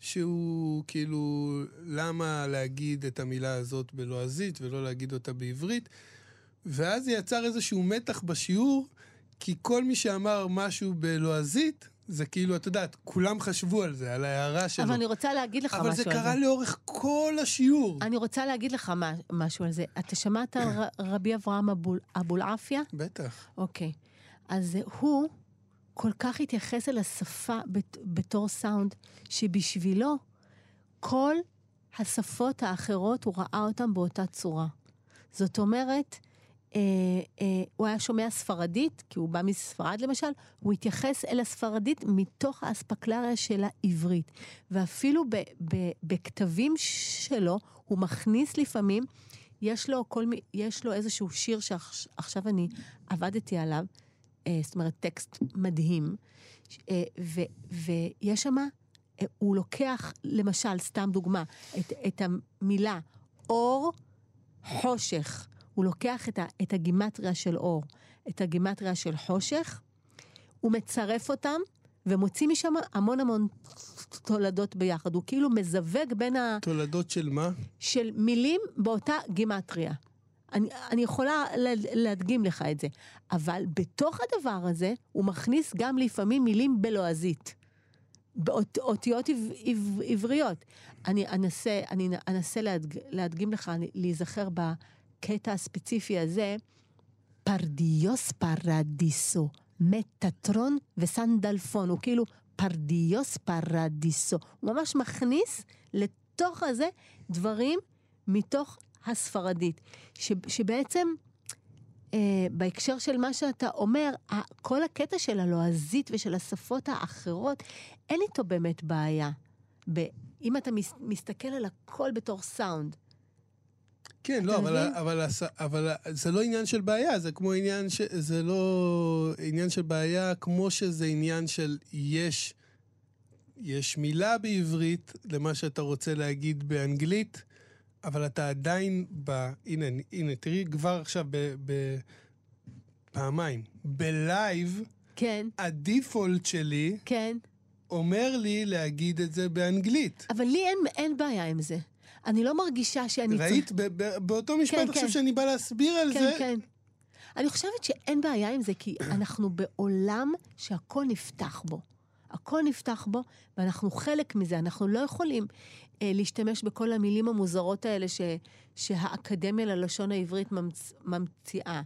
שהוא כאילו, למה להגיד את המילה הזאת בלועזית ולא להגיד אותה בעברית? ואז זה יצר איזשהו מתח בשיעור, כי כל מי שאמר משהו בלועזית, זה כאילו, את יודעת, כולם חשבו על זה, על ההערה שלו. אבל אני רוצה להגיד לך אבל משהו זה על קרה לאורך כל השיעור. אני רוצה להגיד לך משהו על זה. אתה שמעת על רבי אברהם אבול- אבולעפיה? בטח. אוקיי. אז הוא כל כך התייחס אל השפה בת- בתור סאונד, שבשבילו כל השפות האחרות, הוא ראה אותן באותה צורה. זאת אומרת, אה, אה, הוא היה שומע ספרדית, כי הוא בא מספרד למשל, הוא התייחס אל הספרדית מתוך האספקלריה של העברית. ואפילו ב, ב, בכתבים שלו, הוא מכניס לפעמים, יש לו, כל, יש לו איזשהו שיר שעכשיו אני עבדתי עליו, זאת אומרת, טקסט מדהים, אה, ו, ויש שם, אה, הוא לוקח, למשל, סתם דוגמה, את, את המילה אור, חושך. הוא לוקח את, ה, את הגימטריה של אור, את הגימטריה של חושך, הוא מצרף אותם ומוציא משם המון המון תולדות ביחד. הוא כאילו מזווג בין ה... תולדות של מה? של מילים באותה גימטריה. אני, אני יכולה לה- להדגים לך את זה, אבל בתוך הדבר הזה הוא מכניס גם לפעמים מילים בלועזית. באותיות עב, עב, עבריות. אני אנסה, אני אנסה להדג, להדגים לך, להיזכר בקטע הספציפי הזה, פרדיוס פרדיסו, מטטרון וסנדלפון, הוא כאילו פרדיוס פרדיסו. הוא ממש מכניס לתוך הזה דברים מתוך הספרדית, ש, שבעצם אה, בהקשר של מה שאתה אומר, כל הקטע של הלועזית ושל השפות האחרות, אין איתו באמת בעיה. ב, אם אתה מס, מסתכל על הכל בתור סאונד. כן, לא, אבל? אבל, הס- אבל זה לא עניין של בעיה, זה כמו עניין ש... זה לא עניין של בעיה כמו שזה עניין של יש, יש מילה בעברית למה שאתה רוצה להגיד באנגלית, אבל אתה עדיין ב... הנה, הנה, תראי כבר עכשיו ב... ב... פעמיים. בלייב, כן, הדיפולט שלי כן. אומר לי להגיד את זה באנגלית. אבל לי אין, אין בעיה עם זה. אני לא מרגישה שאני ראית? ב- ב- באותו משפט כן, עכשיו כן. שאני בא להסביר על כן, זה, כן. אני חושבת שאין בעיה עם זה, כי [COUGHS] אנחנו בעולם שהכל נפתח בו. הכל נפתח בו, ואנחנו חלק מזה. אנחנו לא יכולים להשתמש בכל המילים המוזרות האלה ש, שהאקדמיה ללשון העברית מצ, ממציאה.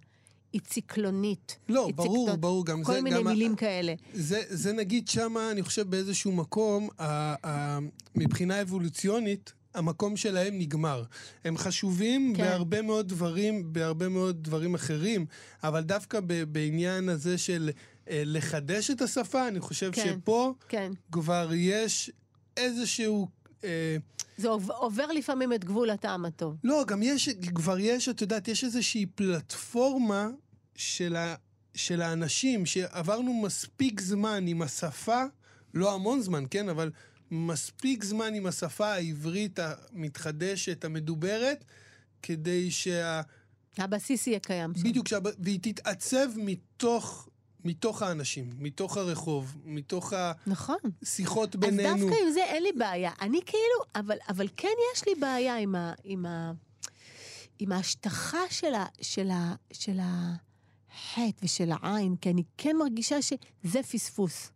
היא ציקלונית. לא, היא ברור, ציקטון- ברור, גם כל זה, מיני גם ה- מילים כאלה. זה, זה נגיד שמה, אני חושב באיזשהו מקום, ה, ה, מבחינה אבולוציונית, המקום שלהם נגמר. הם חשובים כן. בהרבה מאוד דברים, בהרבה מאוד דברים אחרים, אבל דווקא ב, בעניין הזה של אה, לחדש את השפה, אני חושב. כן. שפה כן. כבר יש איזשהו... אה, זה עובר, לפעמים את גבול הטעם הטוב. לא, גם יש, כבר יש, את יודעת, יש איזושהי פלטפורמה של, ה, של האנשים שעברנו מספיק זמן עם השפה, לא המון זמן, כן, אבל מספיק זמן עם השפה העברית המתחדשת, המדוברת, כדי שה... הבסיס יהיה קיים שם. בדיוק, שהב... והיא תתעצב מתוך, מתוך האנשים, מתוך הרחוב, מתוך נכון. השיחות אז בינינו. דווקא עם זה אין לי בעיה. אני כאילו, אבל, אבל כן יש לי בעיה עם, ה, עם, ה, עם ההשטחה של, ה, של, ה, של החטא ושל העין, כי אני כן מרגישה שזה פספוס.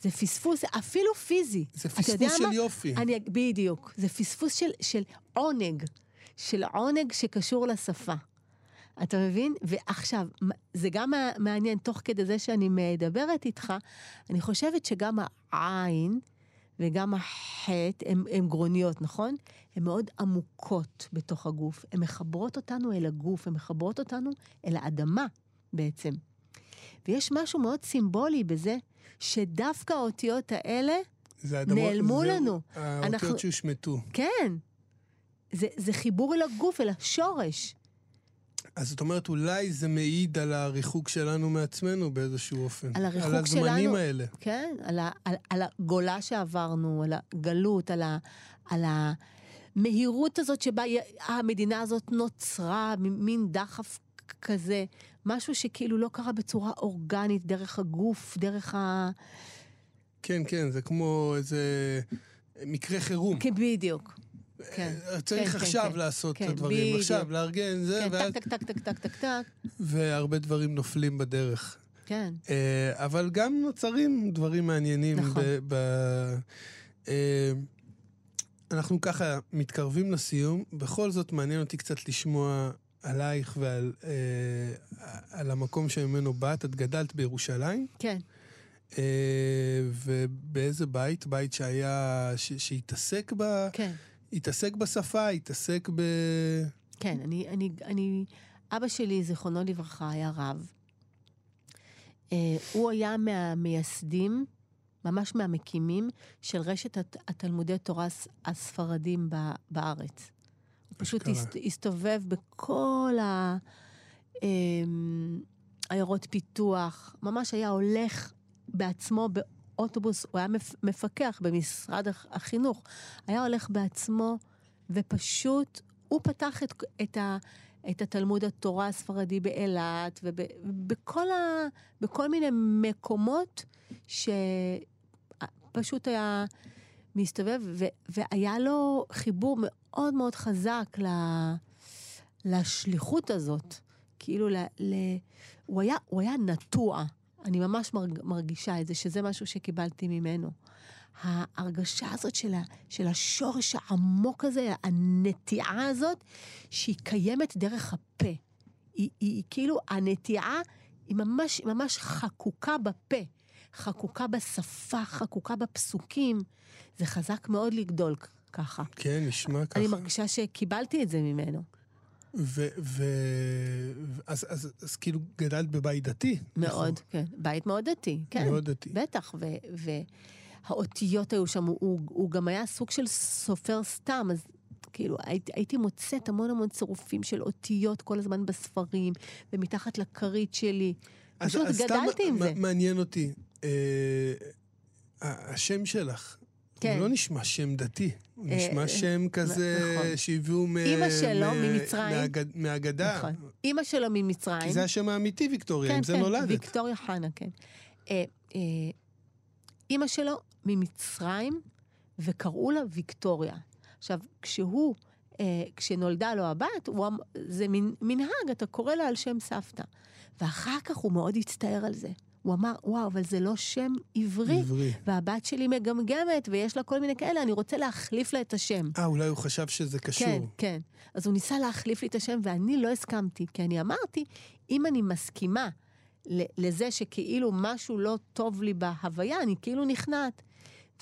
זה פספוס אפילו פיזי. זה פספוס של מה? יופי. אני, בדיוק. זה פספוס של, של עונג. של עונג שקשור לשפה. אתה מבין? ועכשיו, זה גם מע- מעניין, תוך כדי זה שאני מדברת איתך, אני חושבת שגם העין וגם החטא הן גרוניות, נכון? הן מאוד עמוקות בתוך הגוף. הן מחברות אותנו אל הגוף, הן מחברות אותנו אל האדמה בעצם. ויש משהו מאוד סימבולי בזה, שדווקא האותיות האלה, הדבר- נעלמו זה לנו. האותיות אנחנו- שהושמטו. כן, זה, זה חיבור אל הגוף, אל השורש. אז זאת אומרת, אולי זה מעיד על הריחוק שלנו מעצמנו באיזשהו אופן. על הריחוק על הזמנים שלנו. האלה. כן, על, ה, על, על הגולה שעברנו, על הגלות, על, ה, על המהירות הזאת שבה המדינה הזאת נוצרה, מין דחף כזה, משהו שכאילו לא קרה בצורה אורגנית, דרך הגוף, דרך ה... כן, כן, זה כמו איזה מקרה חירום. כן, בדיוק. כן. צריך כן, כן, עכשיו כן. לעשות כן, את הדברים. בדיוק. עכשיו, לארגן זה, כן, ואז... טק, טק, טק, טק, טק, טק. והרבה דברים נופלים בדרך. כן, אה, אבל גם נוצרים דברים מעניינים. נכון. ב, ב, אה, אנחנו ככה מתקרבים לסיום, בכל זאת מעניין אותי קצת לשמוע עלייך ועל אה, על המקום שממנו באת. את גדלת בירושלים, כן. אה, ובאיזה בית? בית שהיה, ש, שהתעסק ב, כן. התעסק בשפה, התעסק ב... כן, אני, אני, אני, אבא שלי, זיכרונו לברכה, היה רב. אה, הוא היה מהמייסדים, ממש מהמקימים, של רשת הת, התלמודי תורה הס- הספרדים ב, בארץ. הוא פשוט. הסת, הסתובב בכל ה... אמ, עיירות פיתוח, ממש היה הולך בעצמו באוטובוס, הוא היה מפ- מפקח במשרד הח- החינוך, היה הולך בעצמו ופשוט, הוא פתח את, את, ה, את התלמוד התורה הספרדי באילת ובכל בכל מיני מקומות שפשוט היה מסתובב, ו, והיה לו חיבור מאוד מאוד חזק ל, לשליחות הזאת. כאילו, ל, ל, הוא, היה, הוא היה נטוע. אני ממש מרג, מרגישה את זה, שזה משהו שקיבלתי ממנו. ההרגשה הזאת של, ה, של השורש העמוק הזה, הנטיעה הזאת, שהיא קיימת דרך הפה. היא, היא, היא כאילו, הנטיעה היא ממש, ממש חקוקה בפה, חקוקה בשפה, חקוקה בפסוקים. זה חזק מאוד לגדול ככה. כן, נשמע ככה. אני מרגישה שקיבלתי את זה ממנו. ו... ו... אז, אז, אז כאילו גדלת בבית דתי. מאוד, כן. בית מאוד דתי, כן. מאוד דתי. בטח, ו... והאותיות היו שם, הוא, הוא, הוא גם היה סוג של סופר סתם, אז כאילו, הייתי, הייתי מוצאת המון המון צירופים של אותיות כל הזמן בספרים, ומתחת לכרית שלי. אז- פשוט אז סתם גדלתי עם מ- זה. מעניין אותי, אה, השם שלך, כן. הוא לא נשמע שם דתי, הוא אה, נשמע אה, שם כזה נכון. שהביאו מ... אמא שלו מ- ממצרים. מהאגד- מהאגדה. נכון. אימא שלו ממצרים. כי זה השם האמיתי, ויקטוריה, כן, עם זה כן, נולדת. ויקטוריה חנה, כן. אה, אה, אימא שלו ממצרים, וקראו לה ויקטוריה. עכשיו, כשהוא, אה, כשנולדה לו הבת, הוא, אמ- זה מנהג, אתה קורא לה על שם סבתא. ואחר כך הוא מאוד הצטער על זה. הוא אמר, וואו, אבל זה לא שם עברי. עברי. והבת שלי מגמגמת, ויש לה כל מיני כאלה, אני רוצה להחליף לה את השם. אה, אולי הוא חשב שזה קשור. כן, כן. אז הוא ניסה להחליף לי את השם, ואני לא הסכמתי, כי אני אמרתי, אם אני מסכימה לזה שכאילו משהו לא טוב לי בהוויה, אני כאילו נכנעת.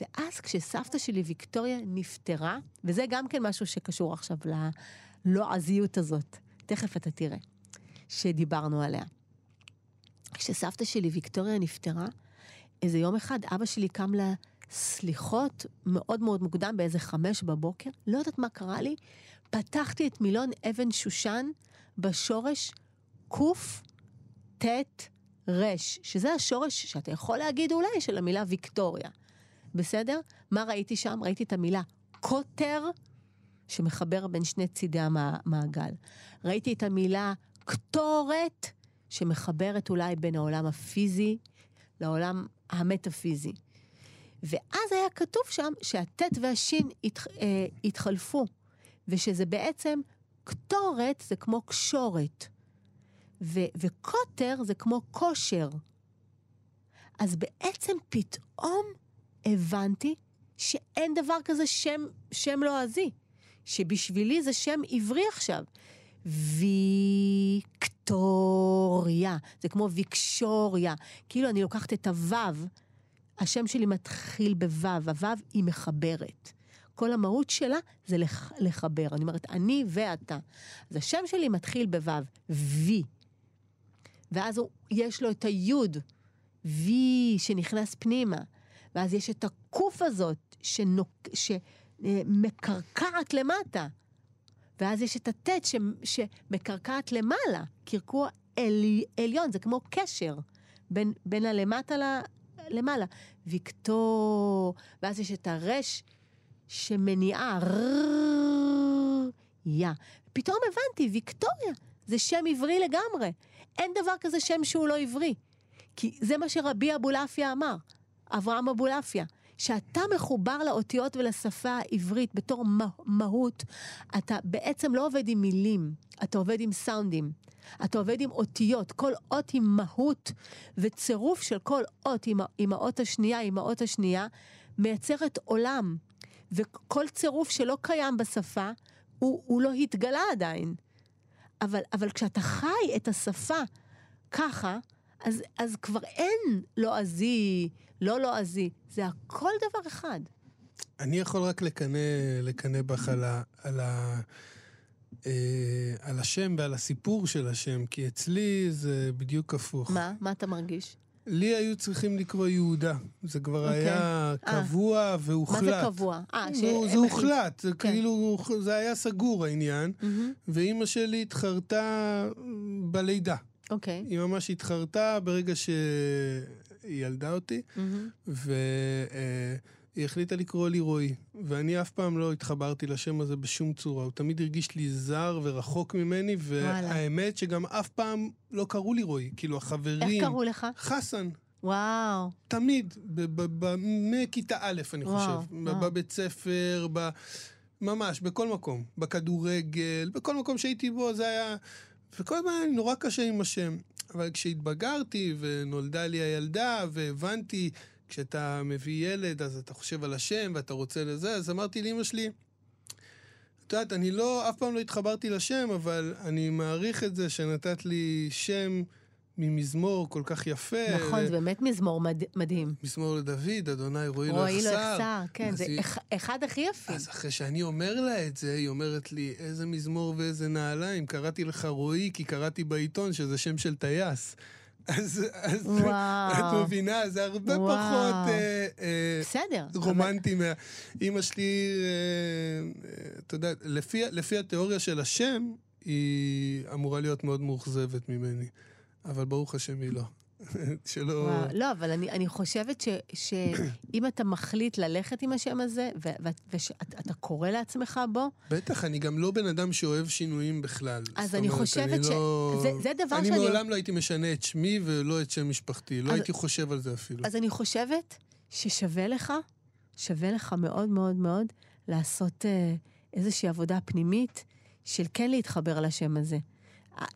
ואז כשסבתא שלי, ויקטוריה, נפטרה, וזה גם כן משהו שקשור עכשיו ללועזיות הזאת, תכף אתה תראה, שדיברנו עליה. כשסבתא שלי, ויקטוריה, נפטרה, איזה יום אחד אבא שלי קם לסליחות מאוד מאוד מוקדם, באיזה חמש בבוקר, לא יודעת מה קרה לי, פתחתי את מילון אבן שושן בשורש קט רש, שזה השורש שאתה יכול להגיד אולי של המילה ויקטוריה. בסדר? מה ראיתי שם? ראיתי את המילה קוטר, שמחבר בין שני צידי המעגל. ראיתי את המילה קטורת, שמחברת אולי בין העולם הפיזי לעולם המטאפיזי. ואז היה כתוב שם שהט' והשין אה, התחלפו, ושזה בעצם קטורת זה כמו קשורת, ו, וקוטר זה כמו כושר. אז בעצם פתאום הבנתי שאין דבר כזה שם, שם לועזי, שבשבילי זה שם עברי עכשיו. ויקטוריה, זה כמו ויקשוריה. כאילו אני לוקחת את הוו, השם שלי מתחיל בוו, הוו היא מחברת. כל המהות שלה זה לח, לחבר. אני אומרת, אני ואתה. אז השם שלי מתחיל בוו, וי. ואז הוא, יש לו את היוד, וי, שנכנס פנימה. ואז יש את הקוף הזאת, שנוק, שמקרקעת למטה. ואז יש את הט' ש, שמקרקעת למעלה, קרקוע עלי, עליון, זה כמו קשר בין, בין הלמטה ל, למעלה. ויקטור, ואז יש את הרש שמניעה, יא. פתאום הבנתי, ויקטוריה, זה שם עברי לגמרי. אין דבר כזה שם שהוא לא עברי. כי זה מה שרבי אבולעפיה אמר, אברהם אבולעפיה. שאתה מחובר לאותיות ולשפה העברית בתור מהות, אתה בעצם לא עובד עם מילים, אתה עובד עם סאונדים. אתה עובד עם אותיות, כל אות עם מהות וצירוף של כל אות עם, עם האות השנייה, עם האות השנייה, מייצרת עולם. וכל צירוף שלא קיים בשפה, הוא, הוא לא התגלה עדיין. אבל, אבל כשאתה חי את השפה ככה, אז, אז כבר אין לועזי, לא לועזי, זה הכל דבר אחד. אני יכול רק לקנא, לקנא בך על, ה, על, ה, אה, על השם ועל הסיפור של השם, כי אצלי זה בדיוק הפוך. מה? מה אתה מרגיש? לי היו צריכים לקרוא יהודה. זה כבר okay. אוקיי. היה אה. קבוע 아. והוחלט. מה זה קבוע? אה, ש... זה הוחלט, זה כן. כאילו, זה היה סגור העניין, mm-hmm. ואימא שלי התחרתה בלידה. אוקיי. Okay. היא ממש התחרתה ברגע שהיא ילדה אותי, mm-hmm. והיא החליטה לקרוא לי רועי. ואני אף פעם לא התחברתי לשם הזה בשום צורה. הוא תמיד הרגיש לי זר ורחוק ממני, והאמת שגם אף פעם לא קראו לי רועי. כאילו, החברים... איך קראו לך? חסן. וואו. תמיד, מכיתה א', אני וואו, חושב. וואו. בבית ספר, ב... ממש, בכל מקום. בכדורגל, בכל מקום שהייתי בו, זה היה... וכל הזמן היה לי נורא קשה עם השם. אבל כשהתבגרתי ונולדה לי הילדה והבנתי, כשאתה מביא ילד אז אתה חושב על השם ואתה רוצה לזה, אז אמרתי לאמא שלי, את יודעת, אני לא, אף פעם לא התחברתי לשם, אבל אני מעריך את זה שנתת לי שם ממזמור כל כך יפה. נכון, זה באמת מזמור מד... מדהים. מזמור לדוד, אדוני רואי לא יחסר. רואי לא יחסר, כן, זה היא... אחד הכי יפים. אז אחרי שאני אומר לה את זה, היא אומרת לי, איזה מזמור ואיזה נעליים, קראתי לך רועי כי קראתי בעיתון שזה שם של טייס. [LAUGHS] אז, אז את מבינה, זה הרבה וואו. פחות אה, אה, בסדר, רומנטי. אבל... מה... אימא שלי, אה, אה, אתה יודע, לפי, לפי התיאוריה של השם, היא אמורה להיות מאוד מאוכזבת ממני. אבל ברוך השם היא לא. [LAUGHS] שלא... וואו, לא, אבל אני, אני חושבת ש, שאם אתה מחליט ללכת עם השם הזה, ואתה קורא לעצמך בו... בטח, אני גם לא בן אדם שאוהב שינויים בכלל. אז אני אומרת, חושבת אני ש... לא... זה, זה דבר אני שאני... אני מעולם לא הייתי משנה את שמי ולא את שם משפחתי, לא אז, הייתי חושב על זה אפילו. אז אני חושבת ששווה לך, שווה לך מאוד מאוד מאוד לעשות אה, איזושהי עבודה פנימית של כן להתחבר לשם הזה.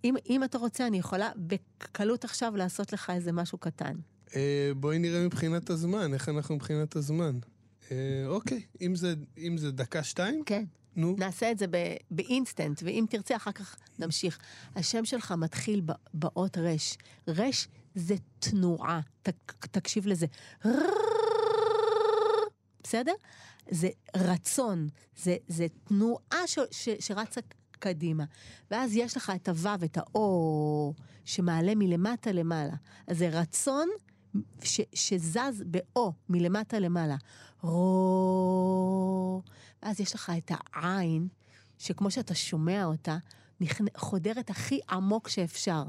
אם, אם אתה רוצה, אני יכולה בקלות עכשיו לעשות לך איזה משהו קטן. אה, בואי נראה מבחינת הזמן, איך אנחנו מבחינת הזמן. אה, אוקיי, אם זה, אם זה דקה-שתיים? כן. נו. נעשה את זה באינסטנט, ואם תרצה, אחר כך נמשיך. השם שלך מתחיל באות רש. רש זה תנועה, ת, תקשיב לזה. בסדר? זה רצון, זה, זה תנועה ש, ש, שרצה קדימה. ואז יש לך את הוו, את האו, שמעלה מלמטה למעלה. אז זה רצון ש, שזז באו, מלמטה למעלה. רו... ואז יש לך את העין, שכמו שאתה שומע אותה, חודרת הכי עמוק שאפשר.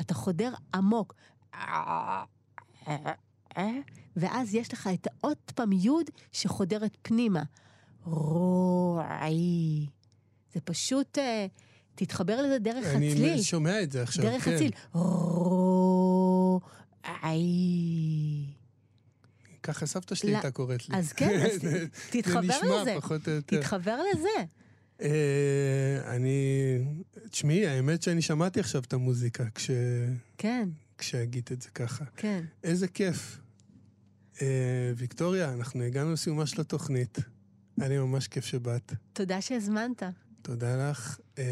אתה חודר עמוק. ואז יש לך את העוד פעם יוד שחודרת פנימה. רועי. זה פשוט אה, תתחבר לזה דרך אני הצליל. שומע את זה עכשיו, דרך כן. הצליל. ככה סבתא שלי הייתה קוראת לי. אז כן, אז [LAUGHS] תתחבר זה נשמע לזה. פחות או יותר. תתחבר לזה. אה, אני... תשמעי, האמת שאני שמעתי עכשיו את המוזיקה כש... כן, כשהגית את זה ככה. כן. איזה כיף. אה, ויקטוריה, אנחנו הגענו לסיומה של התוכנית. היה לי ממש כיף שבאת. תודה שהזמנת. תודה לך, אה,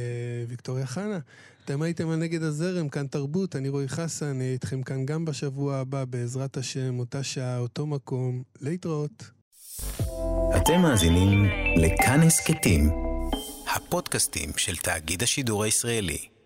ויקטוריה חנה. אתם הייתם על נגד הזרם, כאן תרבות, אני רועי חסן, אני איתכם כאן גם בשבוע הבא, בעזרת השם, אותה שעה, אותו מקום. להתראות. אתם מאזינים לכאן הסכתים, הפודקאסטים של תאגיד השידור הישראלי.